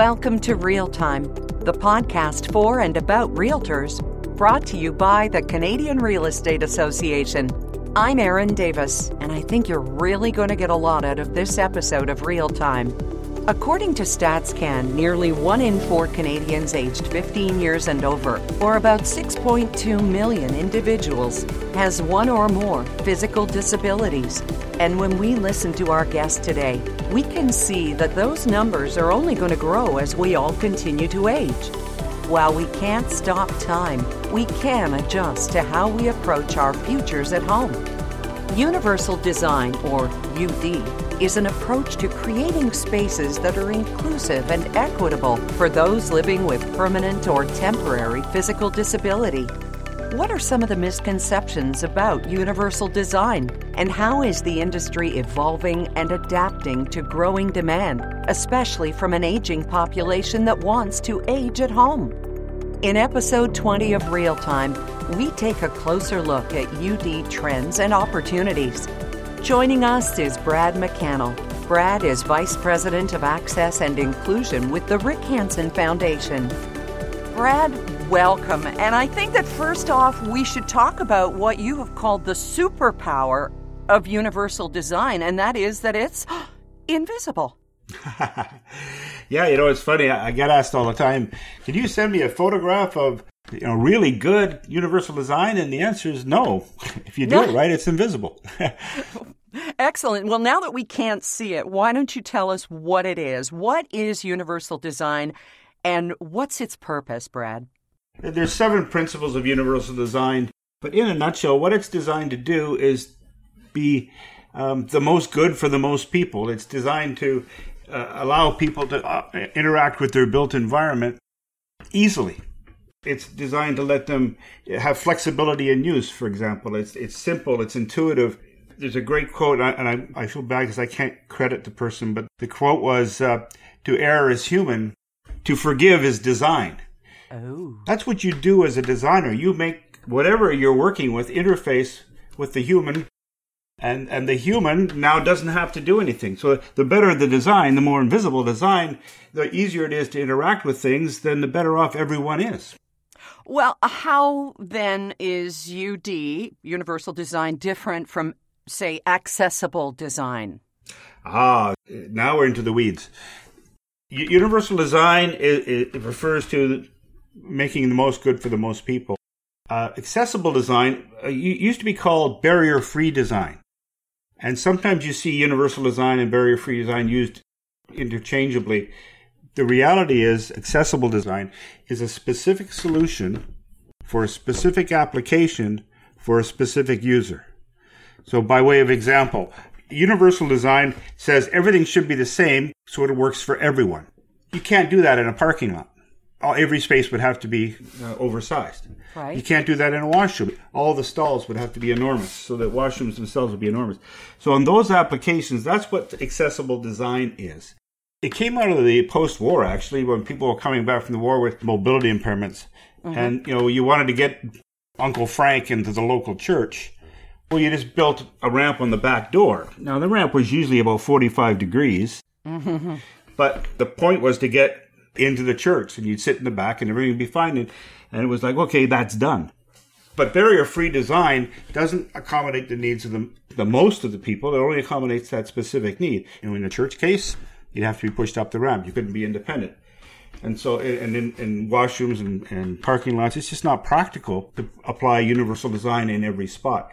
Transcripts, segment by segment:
Welcome to Real Time, the podcast for and about realtors, brought to you by the Canadian Real Estate Association. I'm Erin Davis, and I think you're really going to get a lot out of this episode of Real Time. According to StatsCan, nearly one in four Canadians aged 15 years and over, or about 6.2 million individuals, has one or more physical disabilities. And when we listen to our guest today, we can see that those numbers are only going to grow as we all continue to age. While we can't stop time, we can adjust to how we approach our futures at home. Universal Design, or UD, is an approach to creating spaces that are inclusive and equitable for those living with permanent or temporary physical disability. What are some of the misconceptions about universal design? And how is the industry evolving and adapting to growing demand, especially from an aging population that wants to age at home? In episode 20 of Real Time, we take a closer look at UD trends and opportunities. Joining us is Brad McCannell. Brad is Vice President of Access and Inclusion with the Rick Hansen Foundation. Brad, welcome. And I think that first off, we should talk about what you have called the superpower of universal design, and that is that it's invisible. yeah, you know, it's funny. I get asked all the time, can you send me a photograph of you know, really good universal design? And the answer is no. If you do it right, it's invisible. Excellent. Well, now that we can't see it, why don't you tell us what it is? What is universal design and what's its purpose, Brad? There's seven principles of universal design, but in a nutshell, what it's designed to do is be um, the most good for the most people. It's designed to uh, allow people to uh, interact with their built environment easily it's designed to let them have flexibility in use, for example. It's, it's simple, it's intuitive. There's a great quote, and I, I feel bad because I can't credit the person, but the quote was uh, To err is human, to forgive is design. Oh. That's what you do as a designer. You make whatever you're working with interface with the human and and the human now doesn't have to do anything. So the better the design, the more invisible design, the easier it is to interact with things, then the better off everyone is. Well, how then is UD, Universal Design, different from, say, accessible design? Ah, now we're into the weeds. Universal design it, it refers to making the most good for the most people. Uh, accessible design uh, used to be called barrier-free design, and sometimes you see universal design and barrier-free design used interchangeably the reality is accessible design is a specific solution for a specific application for a specific user. So by way of example, universal design says everything should be the same so it works for everyone. You can't do that in a parking lot. Every space would have to be uh, oversized. Right. You can't do that in a washroom. All the stalls would have to be enormous, so that washrooms themselves would be enormous. So in those applications, that's what accessible design is. It came out of the post-war, actually, when people were coming back from the war with mobility impairments, mm-hmm. and you know, you wanted to get Uncle Frank into the local church. Well, you just built a ramp on the back door. Now, the ramp was usually about 45 degrees, mm-hmm. but the point was to get into the church, and you'd sit in the back, and everything would be fine. And, and it was like, okay, that's done. But barrier-free design doesn't accommodate the needs of the, the most of the people. It only accommodates that specific need. And in the church case, You'd have to be pushed up the ramp. You couldn't be independent. And so, and in, in washrooms and, and parking lots, it's just not practical to apply universal design in every spot.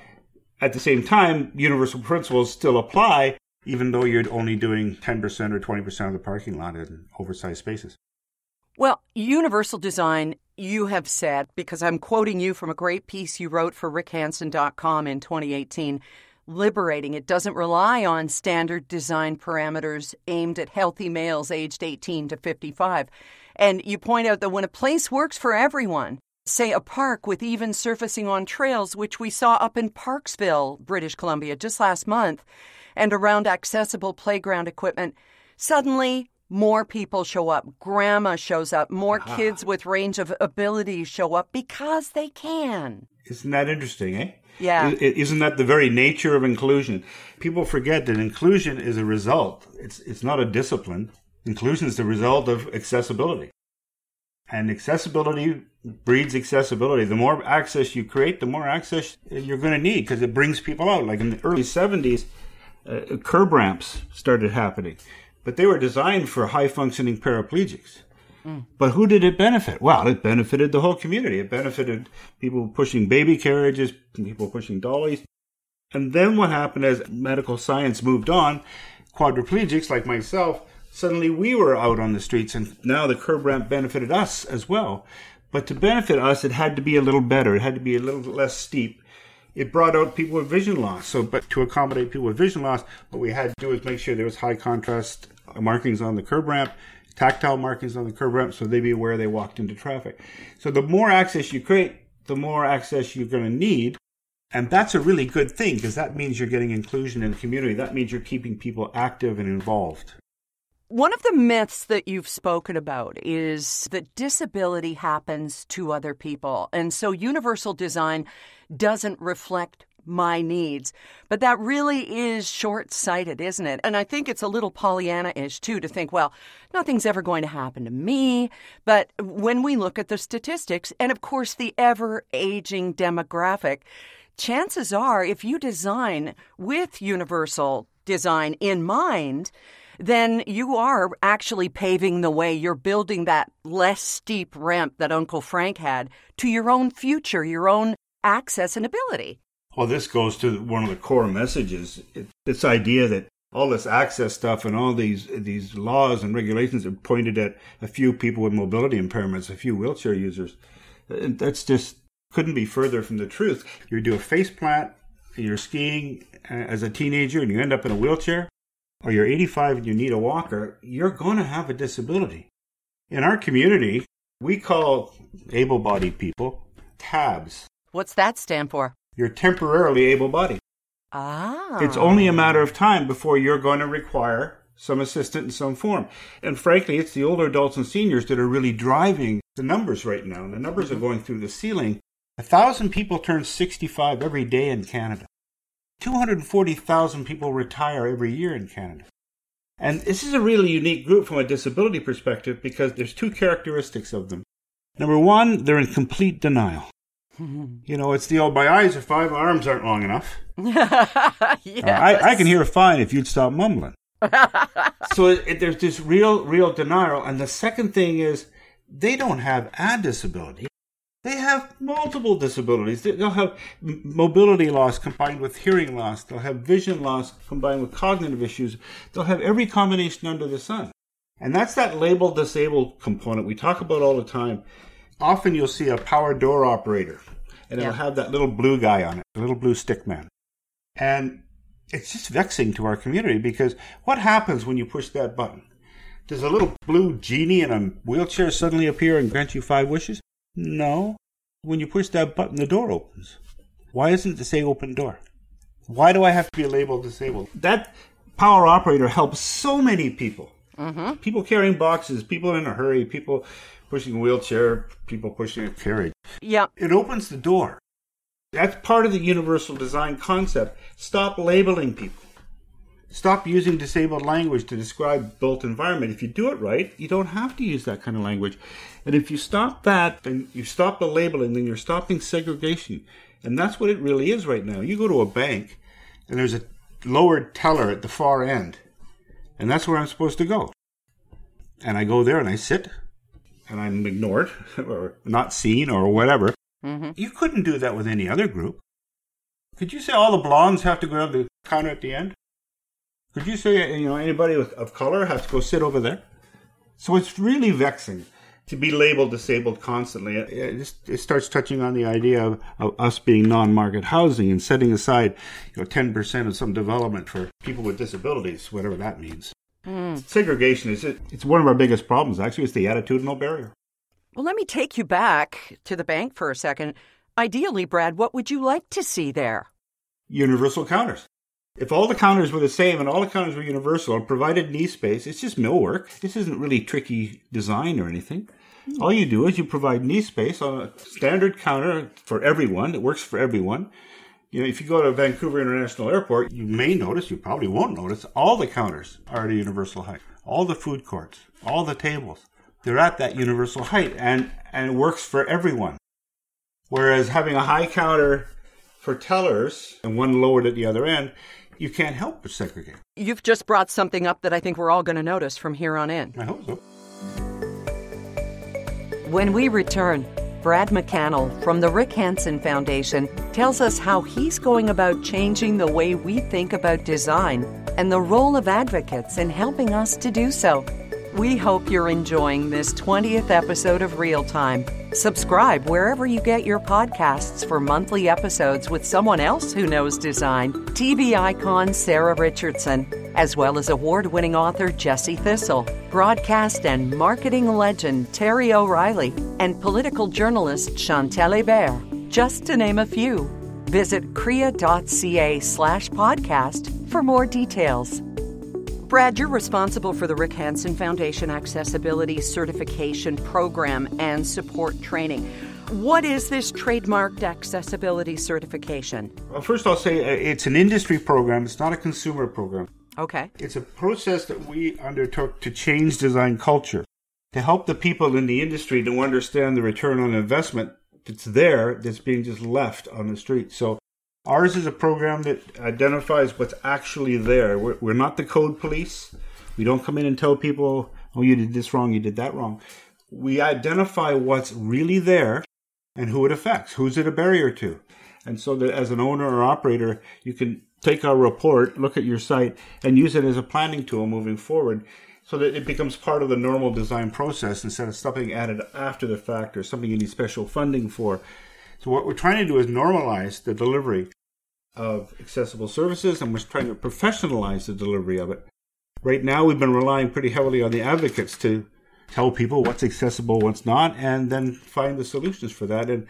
At the same time, universal principles still apply, even though you're only doing 10% or 20% of the parking lot in oversized spaces. Well, universal design, you have said, because I'm quoting you from a great piece you wrote for rickhansen.com in 2018 liberating. It doesn't rely on standard design parameters aimed at healthy males aged 18 to 55. And you point out that when a place works for everyone, say a park with even surfacing on trails, which we saw up in Parksville, British Columbia, just last month, and around accessible playground equipment, suddenly more people show up. Grandma shows up. More uh-huh. kids with range of abilities show up because they can. Isn't that interesting, eh? Yeah. Isn't that the very nature of inclusion? People forget that inclusion is a result. It's it's not a discipline. Inclusion is the result of accessibility. And accessibility breeds accessibility. The more access you create, the more access you're going to need because it brings people out. Like in the early 70s, uh, curb ramps started happening, but they were designed for high functioning paraplegics. Mm. But who did it benefit? Well, it benefited the whole community. It benefited people pushing baby carriages, people pushing dollies. And then what happened as medical science moved on, quadriplegics like myself suddenly we were out on the streets and now the curb ramp benefited us as well. But to benefit us, it had to be a little better. It had to be a little less steep. It brought out people with vision loss. So, but to accommodate people with vision loss, what we had to do was make sure there was high contrast markings on the curb ramp, tactile markings on the curb ramp, so they'd be aware they walked into traffic. So the more access you create, the more access you're going to need. And that's a really good thing because that means you're getting inclusion in the community. That means you're keeping people active and involved. One of the myths that you've spoken about is that disability happens to other people. And so universal design doesn't reflect my needs. But that really is short sighted, isn't it? And I think it's a little Pollyanna ish too to think, well, nothing's ever going to happen to me. But when we look at the statistics, and of course the ever aging demographic, chances are if you design with universal design in mind, then you are actually paving the way. You're building that less steep ramp that Uncle Frank had to your own future, your own access and ability. Well, this goes to one of the core messages. this idea that all this access stuff and all these these laws and regulations are pointed at a few people with mobility impairments, a few wheelchair users. And That's just couldn't be further from the truth. You do a face plant, you're skiing uh, as a teenager, and you end up in a wheelchair or you're 85 and you need a walker, you're going to have a disability. In our community, we call able bodied people TABs. What's that stand for? You're temporarily able bodied. Ah. It's only a matter of time before you're going to require some assistance in some form. And frankly, it's the older adults and seniors that are really driving the numbers right now. And The numbers are going through the ceiling. A thousand people turn 65 every day in Canada. 240,000 people retire every year in Canada. And this is a really unique group from a disability perspective because there's two characteristics of them. Number one, they're in complete denial. You know, it's the old, my eyes are five arms aren't long enough. yes. uh, I, I, can hear fine if you'd stop mumbling. so it, it, there's this real, real denial. And the second thing is they don't have a disability. They have multiple disabilities. They'll have mobility loss combined with hearing loss. They'll have vision loss combined with cognitive issues. They'll have every combination under the sun. And that's that label disabled component we talk about all the time. Often you'll see a power door operator and it'll have that little blue guy on it, a little blue stick man. And it's just vexing to our community because what happens when you push that button? Does a little blue genie in a wheelchair suddenly appear and grant you five wishes? No. When you push that button, the door opens. Why isn't it say open door? Why do I have to be labeled disabled? That power operator helps so many people. Mm-hmm. People carrying boxes, people in a hurry, people pushing a wheelchair, people pushing a carriage. Yeah. It opens the door. That's part of the universal design concept. Stop labeling people. Stop using disabled language to describe built environment. If you do it right, you don't have to use that kind of language. And if you stop that, then you stop the labeling, then you're stopping segregation. And that's what it really is right now. You go to a bank and there's a lowered teller at the far end. And that's where I'm supposed to go. And I go there and I sit and I'm ignored or not seen or whatever. Mm-hmm. You couldn't do that with any other group. Could you say all the blondes have to go to the counter at the end? Could you say you know anybody with, of color has to go sit over there? So it's really vexing to be labeled disabled constantly. It, it, just, it starts touching on the idea of, of, us being non-market housing and setting aside you know ten percent of some development for people with disabilities, whatever that means. Mm. Segregation is it, it's one of our biggest problems. Actually, it's the attitudinal barrier. Well, let me take you back to the bank for a second. Ideally, Brad, what would you like to see there? Universal counters. If all the counters were the same and all the counters were universal and provided knee space, it's just millwork. This isn't really tricky design or anything. Mm. All you do is you provide knee space on a standard counter for everyone. It works for everyone. You know, if you go to Vancouver International Airport, you may notice, you probably won't notice, all the counters are at a universal height. all the food courts, all the tables, they're at that universal height and, and it works for everyone. Whereas having a high counter for tellers and one lowered at the other end, you can't help but segregate. You've just brought something up that I think we're all going to notice from here on in. I hope so. When we return, Brad McCannell from the Rick Hansen Foundation tells us how he's going about changing the way we think about design and the role of advocates in helping us to do so. We hope you're enjoying this 20th episode of Real Time. Subscribe wherever you get your podcasts for monthly episodes with someone else who knows design TV icon Sarah Richardson, as well as award winning author Jesse Thistle, broadcast and marketing legend Terry O'Reilly, and political journalist Chantal Hébert, just to name a few. Visit crea.ca slash podcast for more details. Brad, you're responsible for the Rick Hansen Foundation Accessibility Certification Program and Support Training. What is this trademarked accessibility certification? Well, first, I'll say uh, it's an industry program, it's not a consumer program. Okay. It's a process that we undertook to change design culture, to help the people in the industry to understand the return on investment that's there that's being just left on the street. So Ours is a program that identifies what's actually there. We're, we're, not the code police. We don't come in and tell people, oh, you did this wrong, you did that wrong. We identify what's really there and who it affects. Who's it a barrier to? And so that as an owner or operator, you can take our report, look at your site, and use it as a planning tool moving forward so that it becomes part of the normal design process instead of something added after the fact or something you need special funding for. So what we're trying to do is normalize the delivery of accessible services and we're trying to professionalize the delivery of it. Right now, we've been relying pretty heavily on the advocates to tell people what's accessible, what's not, and then find the solutions for that. And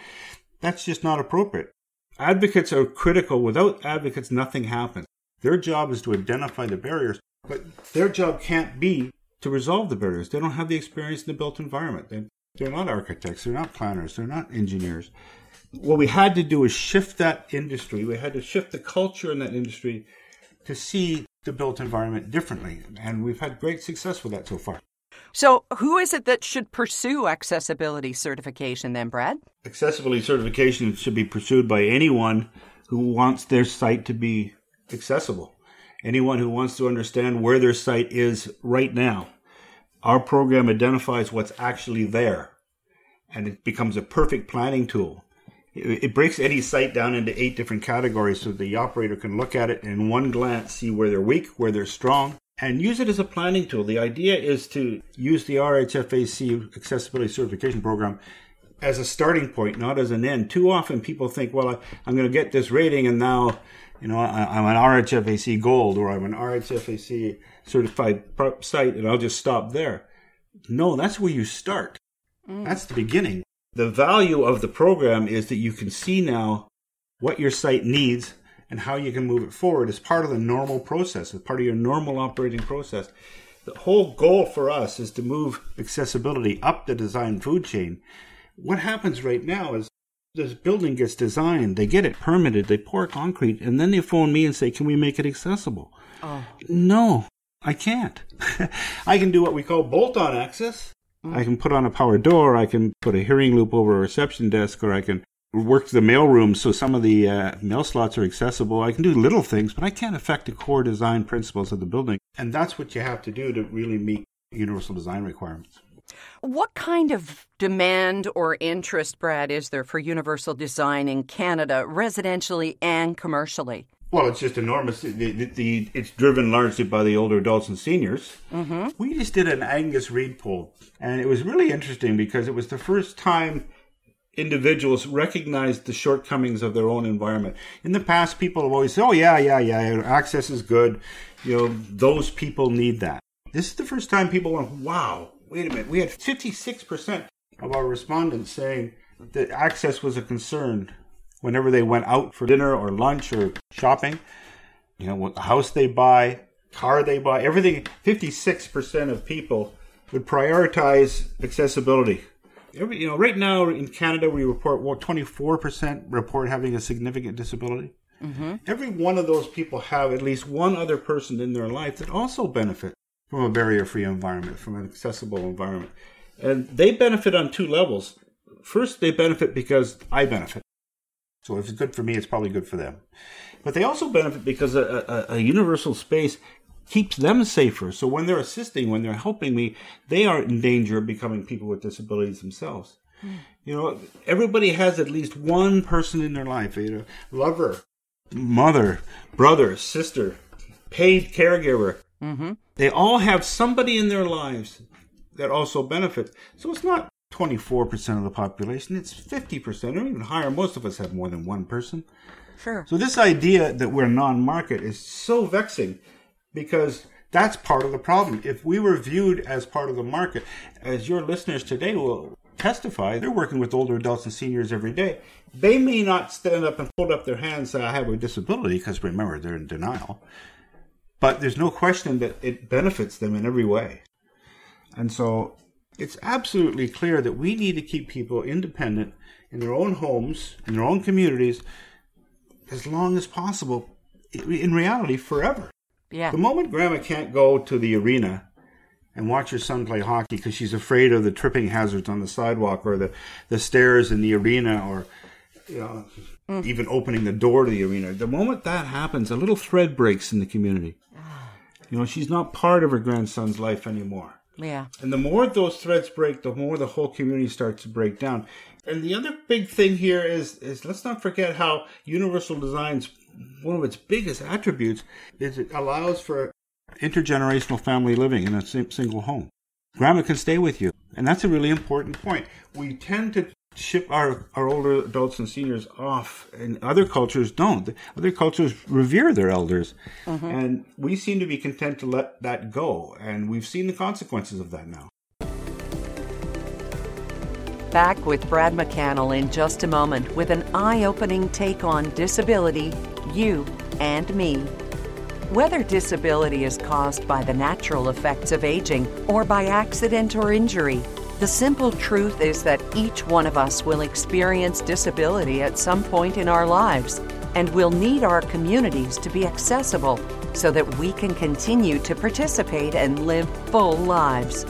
that's just not appropriate. Advocates are critical. Without advocates, nothing happens. Their job is to identify the barriers, but their job can't be to resolve the barriers. They don't have the experience in the built environment. They, they're not architects, they're not planners, they're not engineers what we had to do is shift that industry. We had to shift the culture in that industry to see the built environment differently. And we've had great success with that so far. So, who is it that should pursue accessibility certification then, Brad? Accessibility certification should be pursued by anyone who wants their site to be accessible, anyone who wants to understand where their site is right now. Our program identifies what's actually there, and it becomes a perfect planning tool it breaks any site down into eight different categories so the operator can look at it and in one glance see where they're weak, where they're strong, and use it as a planning tool. The idea is to use the RHFAC accessibility certification program as a starting point, not as an end. Too often people think, well, I, am going to get this rating and now, you know, I, am an RHFAC gold or I'm an RHFAC certified site and I'll just stop there. No, that's where you start. Mm. That's the beginning. The value of the program is that you can see now what your site needs and how you can move it forward as part of the normal process, as part of your normal operating process. The whole goal for us is to move accessibility up the design food chain. What happens right now is this building gets designed, they get it permitted, they pour concrete, and then they phone me and say, Can we make it accessible? Oh. No, I can't. I can do what we call bolt on access, I mm. can put on a power door, I can put a hearing loop over a reception desk, or I can work the mail room so some of the uh, mail slots are accessible. I can do little things, but I can't affect the core design principles of the building. And that's what you have to do to really meet universal design requirements. What kind of demand or interest, Brad, is there for universal design in Canada, residentially and commercially? Well, it's just enormous. The, the, the, it's driven largely by the older adults and seniors. Mm-hmm. We just did an Angus Reid poll, and it was really interesting because it was the first time individuals recognize the shortcomings of their own environment. In the past, people have always said, "Oh yeah, yeah, yeah, access is good. You know, those people need that." This is the first time people went, "Wow, wait a minute." We had fifty-six percent of our respondents saying that access was a concern whenever they went out for dinner or lunch or shopping. You know, what the house they buy, car they buy, everything. 56% of people would prioritize accessibility. Every, you know, right now in Canada, we report what 24% report having a significant disability. Mm-hmm. Every one of those people have at least one other person in their life that also benefit from a barrier free environment, from an accessible environment. And they benefit on two levels. First, they benefit because I benefit. So if it's good for me, it's probably good for them. But they also benefit because a, a, a universal space keeps them safer. So when they're assisting, when they're helping me, they aren't in danger of becoming people with disabilities themselves. Mm. You know, everybody has at least one person in their life, you know, lover, mother, brother, sister, paid caregiver. Mm-hmm. They all have somebody in their lives that also benefits. So it's not 24% of the population, it's 50% or even higher. Most of us have more than one person. Sure. So this idea that we're non-market is so vexing because that's part of the problem. If we were viewed as part of the market, as your listeners today will testify, they're working with older adults and seniors every day. They may not stand up and hold up their hands and say, I have a disability, because remember, they're in denial. But there's no question that it benefits them in every way. And so it's absolutely clear that we need to keep people independent in their own homes, in their own communities, as long as possible, in reality, forever. Yeah. The moment grandma can't go to the arena and watch her son play hockey because she's afraid of the tripping hazards on the sidewalk or the, the stairs in the arena or you know, mm. even opening the door to the arena. The moment that happens, a little thread breaks in the community. You know, she's not part of her grandson's life anymore. Yeah. And the more those threads break, the more the whole community starts to break down. And the other big thing here is is let's not forget how universal design's one of its biggest attributes is it allows for intergenerational family living in a single home. Grandma can stay with you. And that's a really important point. We tend to ship our, our older adults and seniors off, and other cultures don't. Other cultures revere their elders, mm-hmm. and we seem to be content to let that go, and we've seen the consequences of that now. Back with Brad McCannell in just a moment with an eye opening take on disability, you, and me. Whether disability is caused by the natural effects of aging or by accident or injury, the simple truth is that each one of us will experience disability at some point in our lives, and we'll need our communities to be accessible so that we can continue to participate and live full lives.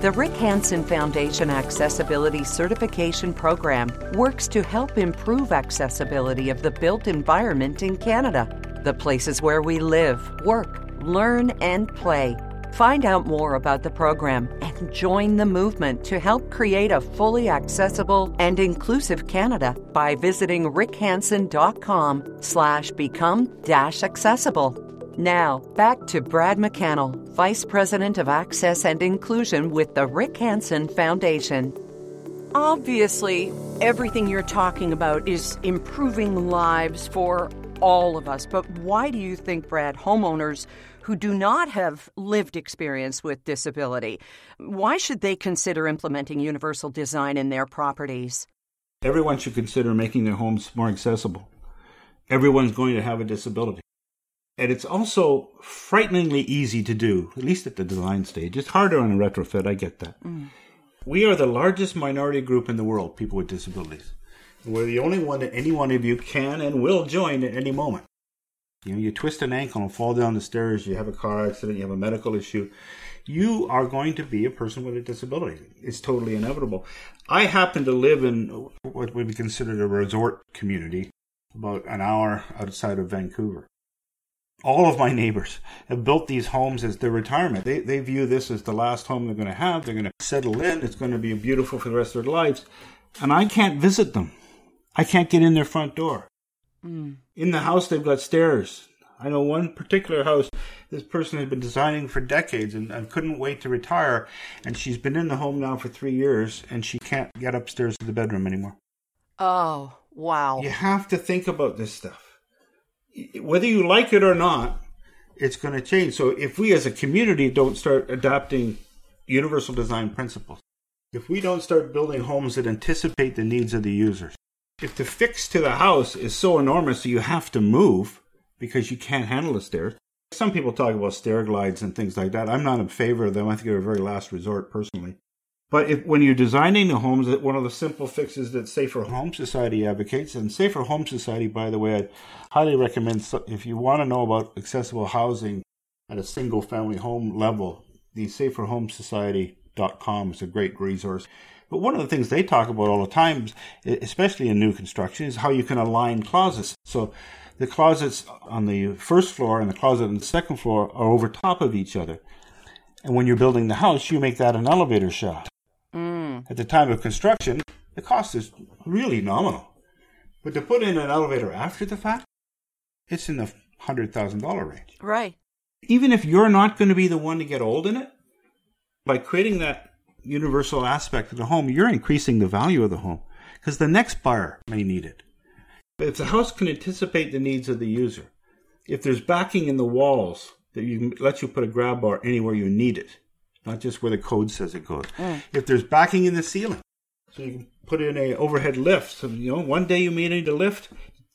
The Rick Hansen Foundation Accessibility Certification Program works to help improve accessibility of the built environment in Canada, the places where we live, work, learn, and play Find out more about the program and join the movement to help create a fully accessible and inclusive Canada by visiting rickhansen.com slash become dash accessible. Now, back to Brad McCannell, Vice President of Access and Inclusion with the Rick Hansen Foundation. Obviously, everything you're talking about is improving lives for all of us, but why do you think, Brad, homeowners who do not have lived experience with disability. Why should they consider implementing universal design in their properties? Everyone should consider making their homes more accessible. Everyone's going to have a disability. And it's also frighteningly easy to do, at least at the design stage. It's harder on a retrofit, I get that. Mm. We are the largest minority group in the world, people with disabilities. We're the only one that any one of you can and will join at any moment. You know, you twist an ankle and fall down the stairs, you have a car accident, you have a medical issue. You are going to be a person with a disability. It's totally inevitable. I happen to live in what would be considered a resort community, about an hour outside of Vancouver. All of my neighbors have built these homes as their retirement. They, they view this as the last home they're going to have. They're going to settle in. It's going to be beautiful for the rest of their lives. And I can't visit them. I can't get in their front door. Mm. In the house, they've got stairs. I know one particular house this person has been designing for decades and, and couldn't wait to retire. And she's been in the home now for three years and she can't get upstairs to the bedroom anymore. Oh, wow. You have to think about this stuff. Whether you like it or not, it's going to change. So if we as a community don't start adopting universal design principles, if we don't start building homes that anticipate the needs of the users, if the fix to the house is so enormous that you have to move because you can't handle the stairs, some people talk about stair glides and things like that. I'm not in favor of them. I think they're a very last resort personally. But if, when you're designing the homes, one of the simple fixes that Safer Home Society advocates, and Safer Home Society, by the way, I highly recommend if you want to know about accessible housing, at a single family home level, the saferhomesociety.com is a great resource. But one of the things they talk about all the time, especially in new construction, is how you can align closets. So the closets on the first floor and the closet on the second floor are over top of each other. And when you're building the house, you make that an elevator shaft. Mm. At the time of construction, the cost is really nominal. But to put in an elevator after the fact, it's in the $100,000 range. Right. Even if you're not going to be the one to get old in it, by creating that universal aspect of the home, you're increasing the value of the home because the next buyer may need it. If the house can anticipate the needs of the user, if there's backing in the walls that you let you put a grab bar anywhere you need it, not just where the code says it goes. Mm. If there's backing in the ceiling, so you can put in a overhead lift. So you know, one day you may need a lift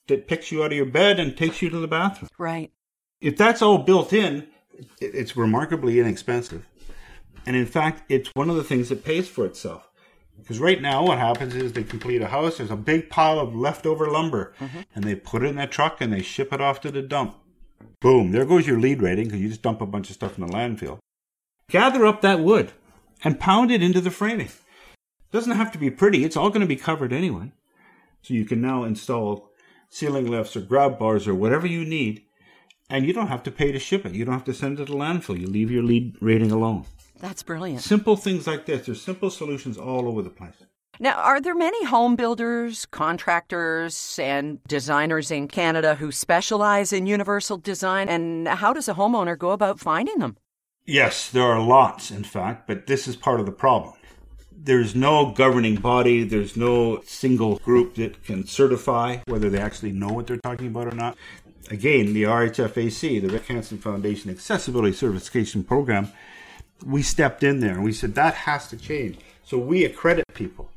that picks you out of your bed and takes you to the bathroom. Right. If that's all built in, it's remarkably inexpensive. And in fact, it's one of the things that pays for itself. Because right now, what happens is they complete a house, there's a big pile of leftover lumber, mm-hmm. and they put it in a truck and they ship it off to the dump. Boom, there goes your LEED rating because you just dump a bunch of stuff in the landfill. Gather up that wood and pound it into the framing. It doesn't have to be pretty, it's all going to be covered anyway. So you can now install ceiling lifts or grab bars or whatever you need, and you don't have to pay to ship it. You don't have to send it to landfill. You leave your LEED rating alone. That's brilliant. Simple things like this. There's simple solutions all over the place. Now, are there many home builders, contractors, and designers in Canada who specialize in universal design? And how does a homeowner go about finding them? Yes, there are lots, in fact, but this is part of the problem. There's no governing body, there's no single group that can certify whether they actually know what they're talking about or not. Again, the RHFAC, the Rick Hansen Foundation Accessibility Certification Program, we stepped in there and we said that has to change. So we accredit people.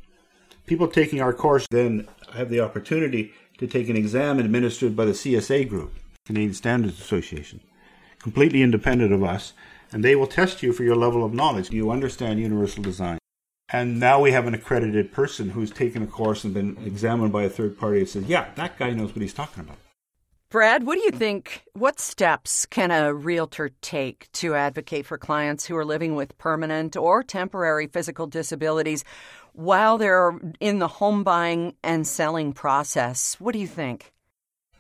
People taking our course then have the opportunity to take an exam administered by the CSA group, Canadian Standards Association, completely independent of us, and they will test you for your level of knowledge. Do You understand universal design. And now we have an accredited person who's taken a course and been examined by a third party and says, yeah, that guy knows what he's talking about. Brad, what do you think? What steps can a realtor take to advocate for clients who are living with permanent or temporary physical disabilities while they're in the home buying and selling process? What do you think?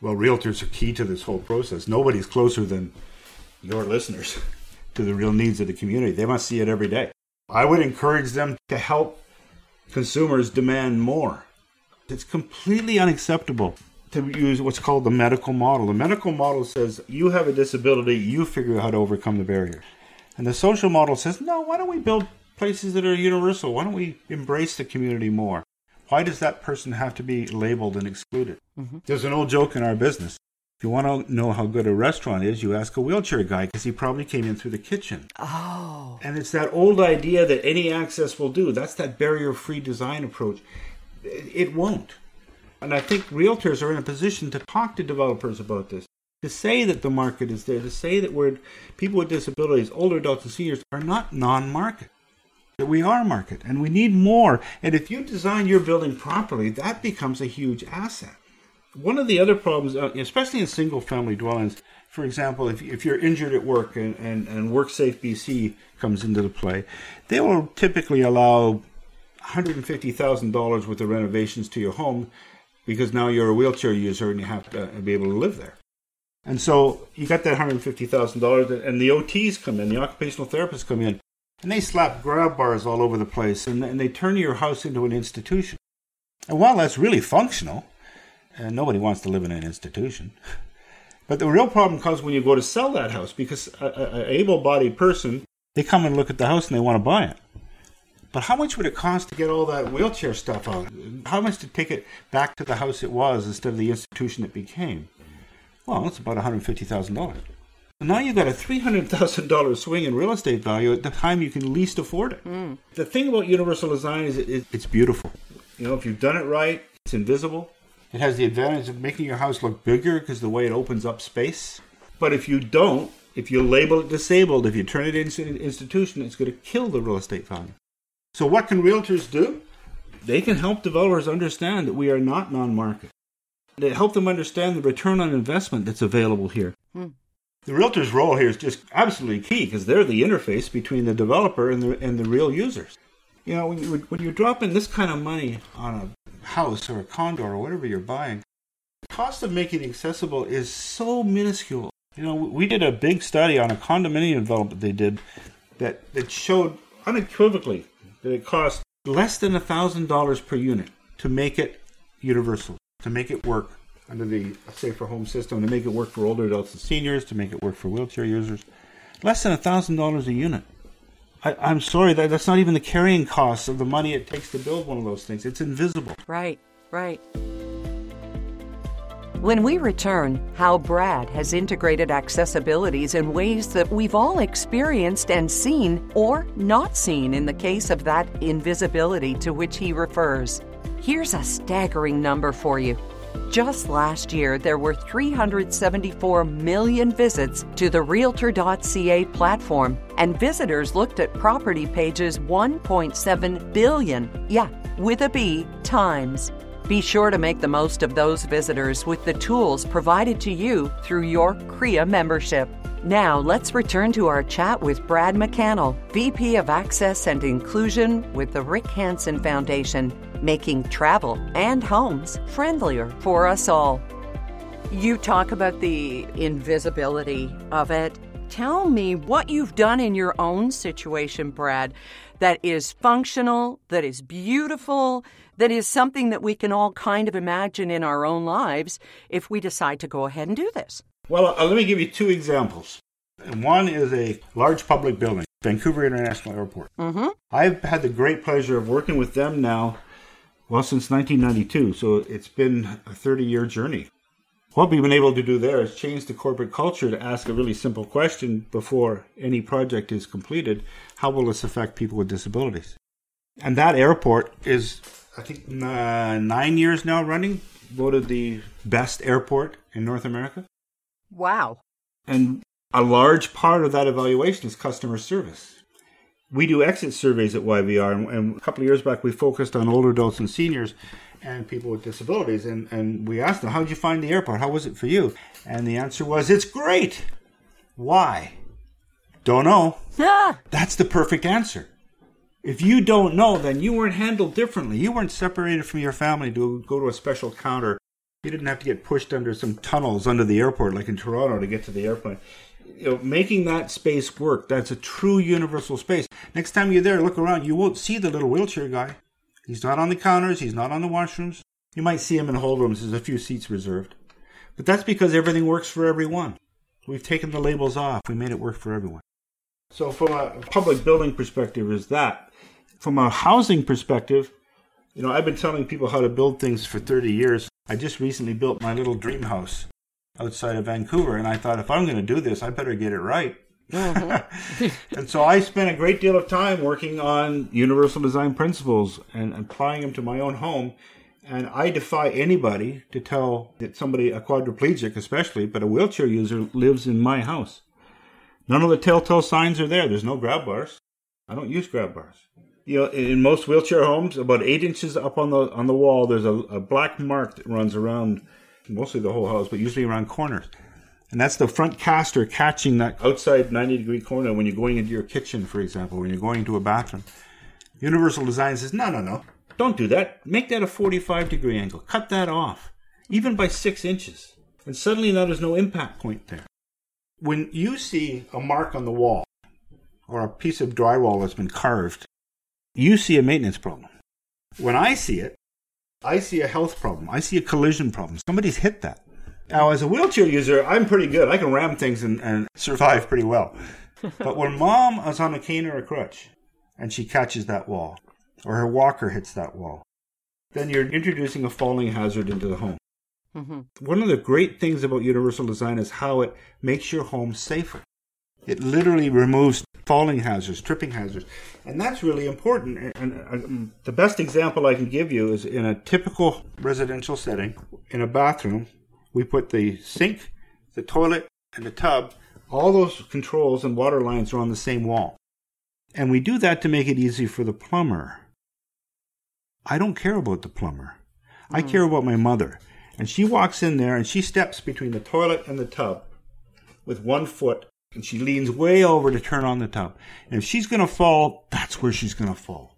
Well, realtors are key to this whole process. Nobody's closer than your listeners to the real needs of the community. They must see it every day. I would encourage them to help consumers demand more. It's completely unacceptable to use what's called the medical model. The medical model says you have a disability, you figure out how to overcome the barrier. And the social model says, no, why don't we build places that are universal? Why don't we embrace the community more? Why does that person have to be labeled and excluded? Mm-hmm. There's an old joke in our business. If you want to know how good a restaurant is, you ask a wheelchair guy because he probably came in through the kitchen. Oh. And it's that old idea that any access will do. That's that barrier free design approach. It won't. And I think realtors are in a position to talk to developers about this, to say that the market is there, to say that we're, people with disabilities, older adults and seniors, are not non market. That we are market and we need more. And if you design your building properly, that becomes a huge asset. One of the other problems, uh, especially in single family dwellings, for example, if, if you're injured at work and, and, and WorkSafe BC comes into the play, they will typically allow $150,000 worth of renovations to your home because now you're a wheelchair user and you have to be able to live there. And so you got that $150,000 and the OTs come in, the occupational therapists come in, and they slap grab bars all over the place and, and they turn your house into an institution. And while that's really functional, and nobody wants to live in an institution, but the real problem comes when you go to sell that house because an able bodied person, they come and look at the house and they want to buy it. But how much would it cost to get all that wheelchair stuff out? How much to take it back to the house it was instead of the institution it became? Well, it's about $150,000. Now you've got a $300,000 swing in real estate value at the time you can least afford it. Mm. The thing about universal design is it, it's beautiful. You know, if you've done it right, it's invisible. It has the advantage of making your house look bigger because the way it opens up space. But if you don't, if you label it disabled, if you turn it into an institution, it's going to kill the real estate value. So, what can realtors do? They can help developers understand that we are not non market. They help them understand the return on investment that's available here. Hmm. The realtor's role here is just absolutely key because they're the interface between the developer and the and the real users. You know, when you when you're dropping this kind of money on a house or a condo or whatever you're buying, the cost of making it accessible is so minuscule. You know, we did a big study on a condominium development they did that that showed unequivocally that it cost less than thousand dollars per unit to make it universal, to make it work under the safer home system, to make it work for older adults and seniors, to make it work for wheelchair users. Less than thousand dollars a unit. I, am sorry that that's not even the carrying costs of the money it takes to build one of those things. It's invisible. Right, right. When we return, how Brad has integrated accessibilities in ways that we've all experienced and seen or not seen in the case of that invisibility to which he refers. Here's a staggering number for you. Just last year, there were 374 million visits to the Realtor.ca platform, and visitors looked at property pages 1.7 billion, yeah, with a B, times. Be sure to make the most of those visitors with the tools provided to you through your CREA membership. Now, let's return to our chat with Brad McCannell, VP of Access and Inclusion with the Rick Hansen Foundation, making travel and homes friendlier for us all. You talk about the invisibility of it. Tell me what you've done in your own situation, Brad, that is functional, that is beautiful, that is something that we can all kind of imagine in our own lives if we decide to go ahead and do this. Well, uh, let me give you two examples. One is a large public building, Vancouver International Airport. Mm-hmm. I've had the great pleasure of working with them now, well, since 1992, so it's been a 30 year journey. What we've been able to do there is change the corporate culture to ask a really simple question before any project is completed how will this affect people with disabilities? And that airport is I think uh, nine years now running, voted the best airport in North America. Wow. And a large part of that evaluation is customer service. We do exit surveys at YVR, and, and a couple of years back, we focused on older adults and seniors and people with disabilities. And, and we asked them, How did you find the airport? How was it for you? And the answer was, It's great. Why? Don't know. Ah. That's the perfect answer. If you don't know, then you weren't handled differently. You weren't separated from your family to go to a special counter. You didn't have to get pushed under some tunnels under the airport, like in Toronto, to get to the airplane. You know, making that space work, that's a true universal space. Next time you're there, look around, you won't see the little wheelchair guy. He's not on the counters, he's not on the washrooms. You might see him in hold rooms, there's a few seats reserved. But that's because everything works for everyone. We've taken the labels off, we made it work for everyone. So, from a public building perspective, is that from a housing perspective, you know, I've been telling people how to build things for 30 years. I just recently built my little dream house outside of Vancouver, and I thought if I'm going to do this, I better get it right. Mm-hmm. and so I spent a great deal of time working on universal design principles and applying them to my own home. And I defy anybody to tell that somebody, a quadriplegic especially, but a wheelchair user, lives in my house. None of the telltale signs are there. There's no grab bars. I don't use grab bars you know, in most wheelchair homes, about eight inches up on the on the wall, there's a, a black mark that runs around mostly the whole house, but usually around corners. And that's the front caster catching that outside 90 degree corner when you're going into your kitchen, for example, when you're going to a bathroom. Universal Design says, no, no, no, don't do that. Make that a 45 degree angle. Cut that off, even by six inches. And suddenly now there's no impact point there. When you see a mark on the wall or a piece of drywall that's been carved you see a maintenance problem. When I see it, I see a health problem. I see a collision problem. Somebody's hit that. Now, as a wheelchair user, I'm pretty good. I can ram things and, and survive pretty well. but when mom is on a cane or a crutch and she catches that wall, or her walker hits that wall, then you're introducing a falling hazard into the home. Mm-hmm. One of the great things about universal design is how it makes your home safer. It literally removes falling hazards, tripping hazards. And that's really important. And, and, and, the best example I can give you is in a typical residential setting, in a bathroom, we put the sink, the toilet, and the tub. All those controls and water lines are on the same wall. And we do that to make it easy for the plumber. I don't care about the plumber. Mm. I care about my mother. And she walks in there and she steps between the toilet and the tub with one foot and she leans way over to turn on the tub. And if she's going to fall, that's where she's going to fall.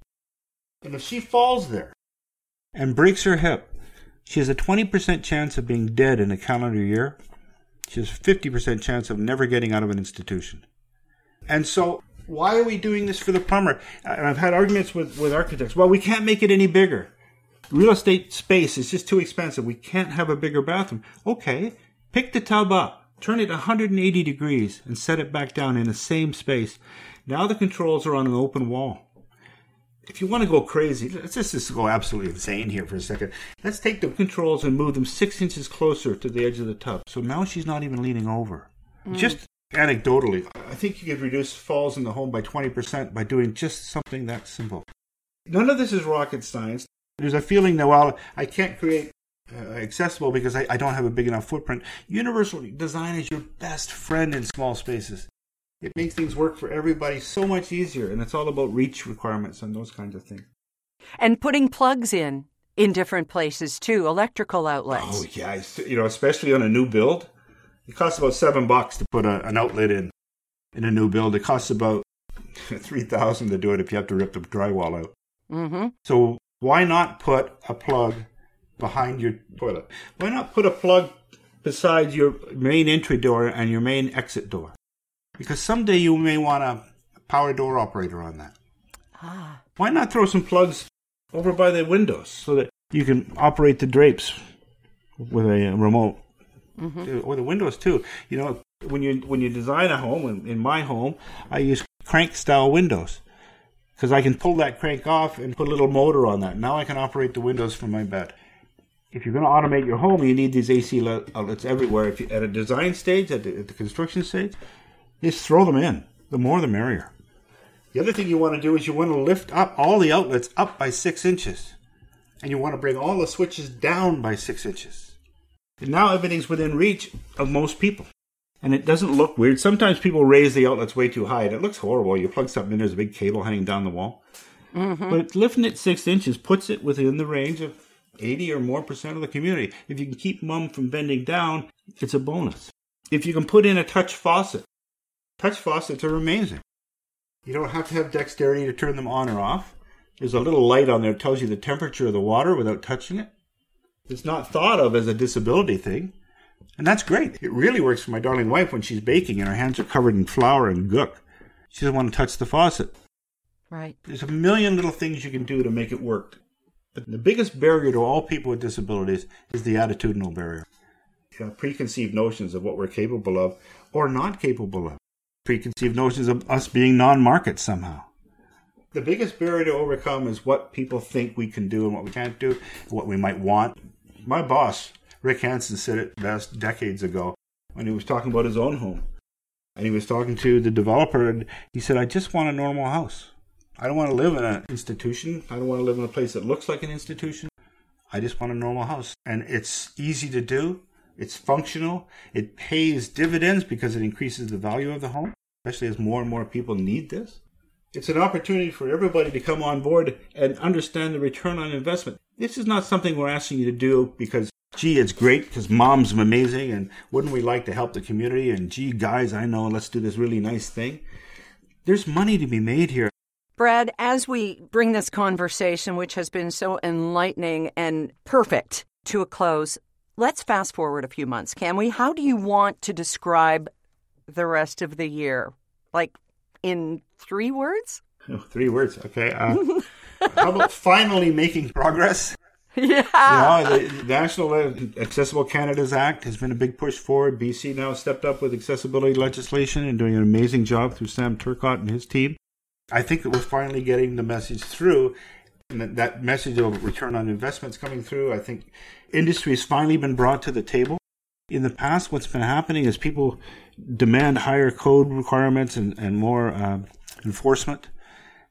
And if she falls there and breaks her hip, she has a 20% chance of being dead in a calendar year. She has a 50% chance of never getting out of an institution. And so, why are we doing this for the plumber? And I've had arguments with, with architects. Well, we can't make it any bigger. Real estate space is just too expensive. We can't have a bigger bathroom. Okay, pick the tub up Turn it 180 degrees and set it back down in the same space. Now the controls are on an open wall. If you want to go crazy, let's just, just go absolutely insane here for a second. Let's take the controls and move them six inches closer to the edge of the tub. So now she's not even leaning over. Mm. Just anecdotally, I think you could reduce falls in the home by 20% by doing just something that simple. None of this is rocket science. There's a feeling that, well, I can't create uh, accessible because I, I don't have a big enough footprint. Universal design is your best friend in small spaces. It makes things work for everybody so much easier, and it's all about reach requirements and those kinds of things. And putting plugs in in different places too, electrical outlets. Oh yeah, you know, especially on a new build, it costs about seven bucks to put a, an outlet in. In a new build, it costs about three thousand to do it if you have to rip the drywall out. Mm-hmm. So why not put a plug behind your toilet. Why not put a plug beside your main entry door and your main exit door? Because someday you may want a power door operator on that. Ah. Why not throw some plugs over by the windows so that you can operate the drapes with a remote? Mm-hmm. Or the windows too. You know, when you when you design a home, in, in my home, I use crank style windows because I can pull that crank off and put a little motor on that. Now I can operate the windows from my bed if you're going to automate your home, you need these AC outlets everywhere. If you, at a design stage, at the, at the construction stage, just throw them in. The more, the merrier. The other thing you want to do is you want to lift up all the outlets up by six inches, and you want to bring all the switches down by six inches. And now everything's within reach of most people. And it doesn't look weird. Sometimes people raise the outlets way too high, and it looks horrible. You plug something in, there's a big cable hanging down the wall. Mm-hmm. But lifting it six inches puts it within the range of 80 or more percent of the community. If you can keep mom from bending down, it's a bonus. If you can put in a touch faucet, touch faucets are amazing. You don't have to have dexterity to turn them on or off. There's a little light on there that tells you the temperature of the water without touching it. It's not thought of as a disability thing. And that's great. It really works for my darling wife when she's baking and her hands are covered in flour and gook. She doesn't want to touch the faucet. Right. There's a million little things you can do to make it work. The biggest barrier to all people with disabilities is the attitudinal barrier. Preconceived notions of what we're capable of or not capable of. Preconceived notions of us being non market somehow. The biggest barrier to overcome is what people think we can do and what we can't do, what we might want. My boss, Rick Hansen, said it best decades ago when he was talking about his own home. And he was talking to the developer, and he said, I just want a normal house. I don't want to live in an institution. I don't want to live in a place that looks like an institution. I just want a normal house. And it's easy to do. It's functional. It pays dividends because it increases the value of the home, especially as more and more people need this. It's an opportunity for everybody to come on board and understand the return on investment. This is not something we're asking you to do because, gee, it's great because mom's amazing and wouldn't we like to help the community? And gee, guys, I know, let's do this really nice thing. There's money to be made here. Brad, as we bring this conversation, which has been so enlightening and perfect, to a close, let's fast forward a few months, can we? How do you want to describe the rest of the year? Like in three words? Oh, three words, okay. Uh, how about finally making progress? Yeah. You know, the National Accessible Canada's Act has been a big push forward. BC now stepped up with accessibility legislation and doing an amazing job through Sam Turcott and his team. I think that we're finally getting the message through. And that message of return on investments coming through. I think industry has finally been brought to the table. In the past, what's been happening is people demand higher code requirements and, and more uh, enforcement.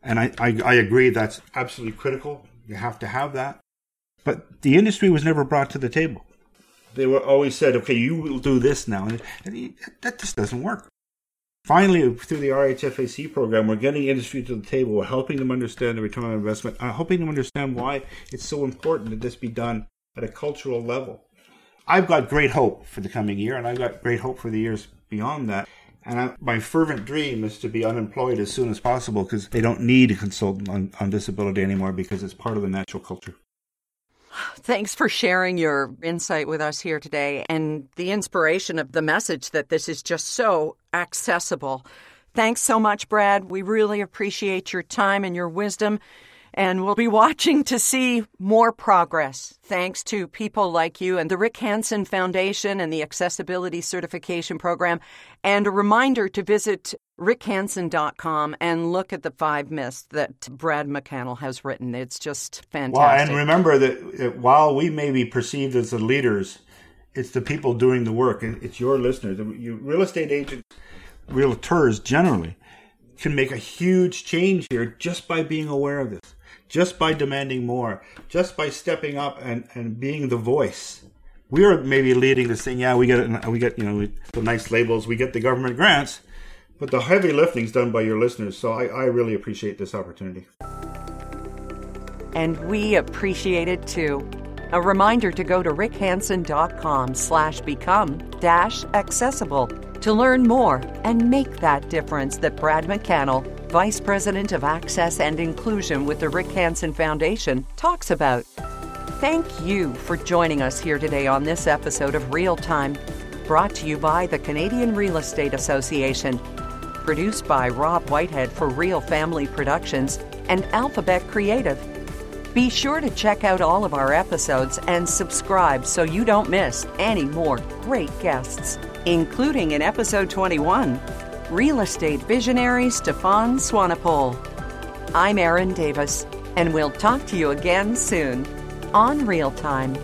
And I, I, I agree that's absolutely critical. You have to have that. But the industry was never brought to the table. They were always said, okay, you will do this now. And that just doesn't work. Finally, through the RHFAC program, we're getting industry to the table. We're helping them understand the return on investment, uh, helping them understand why it's so important that this be done at a cultural level. I've got great hope for the coming year, and I've got great hope for the years beyond that. And I, my fervent dream is to be unemployed as soon as possible because they don't need a consultant on, on disability anymore because it's part of the natural culture. Thanks for sharing your insight with us here today and the inspiration of the message that this is just so accessible. Thanks so much, Brad. We really appreciate your time and your wisdom and we'll be watching to see more progress thanks to people like you and the Rick Hansen Foundation and the Accessibility Certification Program. And a reminder to visit rickhansen.com and look at the five myths that Brad McCannell has written. It's just fantastic. Well, and remember that uh, while we may be perceived as the leaders, it's the people doing the work. It's your listeners. You real estate agents, realtors generally can make a huge change here just by being aware of this just by demanding more, just by stepping up and, and being the voice. We are maybe leading this thing. Yeah, we get we get you know the nice labels, we get the government grants, but the heavy lifting is done by your listeners. So I, I really appreciate this opportunity. And we appreciate it too. A reminder to go to rickhansen.com slash become dash accessible to learn more and make that difference that Brad McCannell Vice President of Access and Inclusion with the Rick Hansen Foundation, talks about. Thank you for joining us here today on this episode of Real Time, brought to you by the Canadian Real Estate Association, produced by Rob Whitehead for Real Family Productions and Alphabet Creative. Be sure to check out all of our episodes and subscribe so you don't miss any more great guests, including in episode 21 real estate visionary Stefan Swanepoel. I'm Erin Davis, and we'll talk to you again soon on Real Time.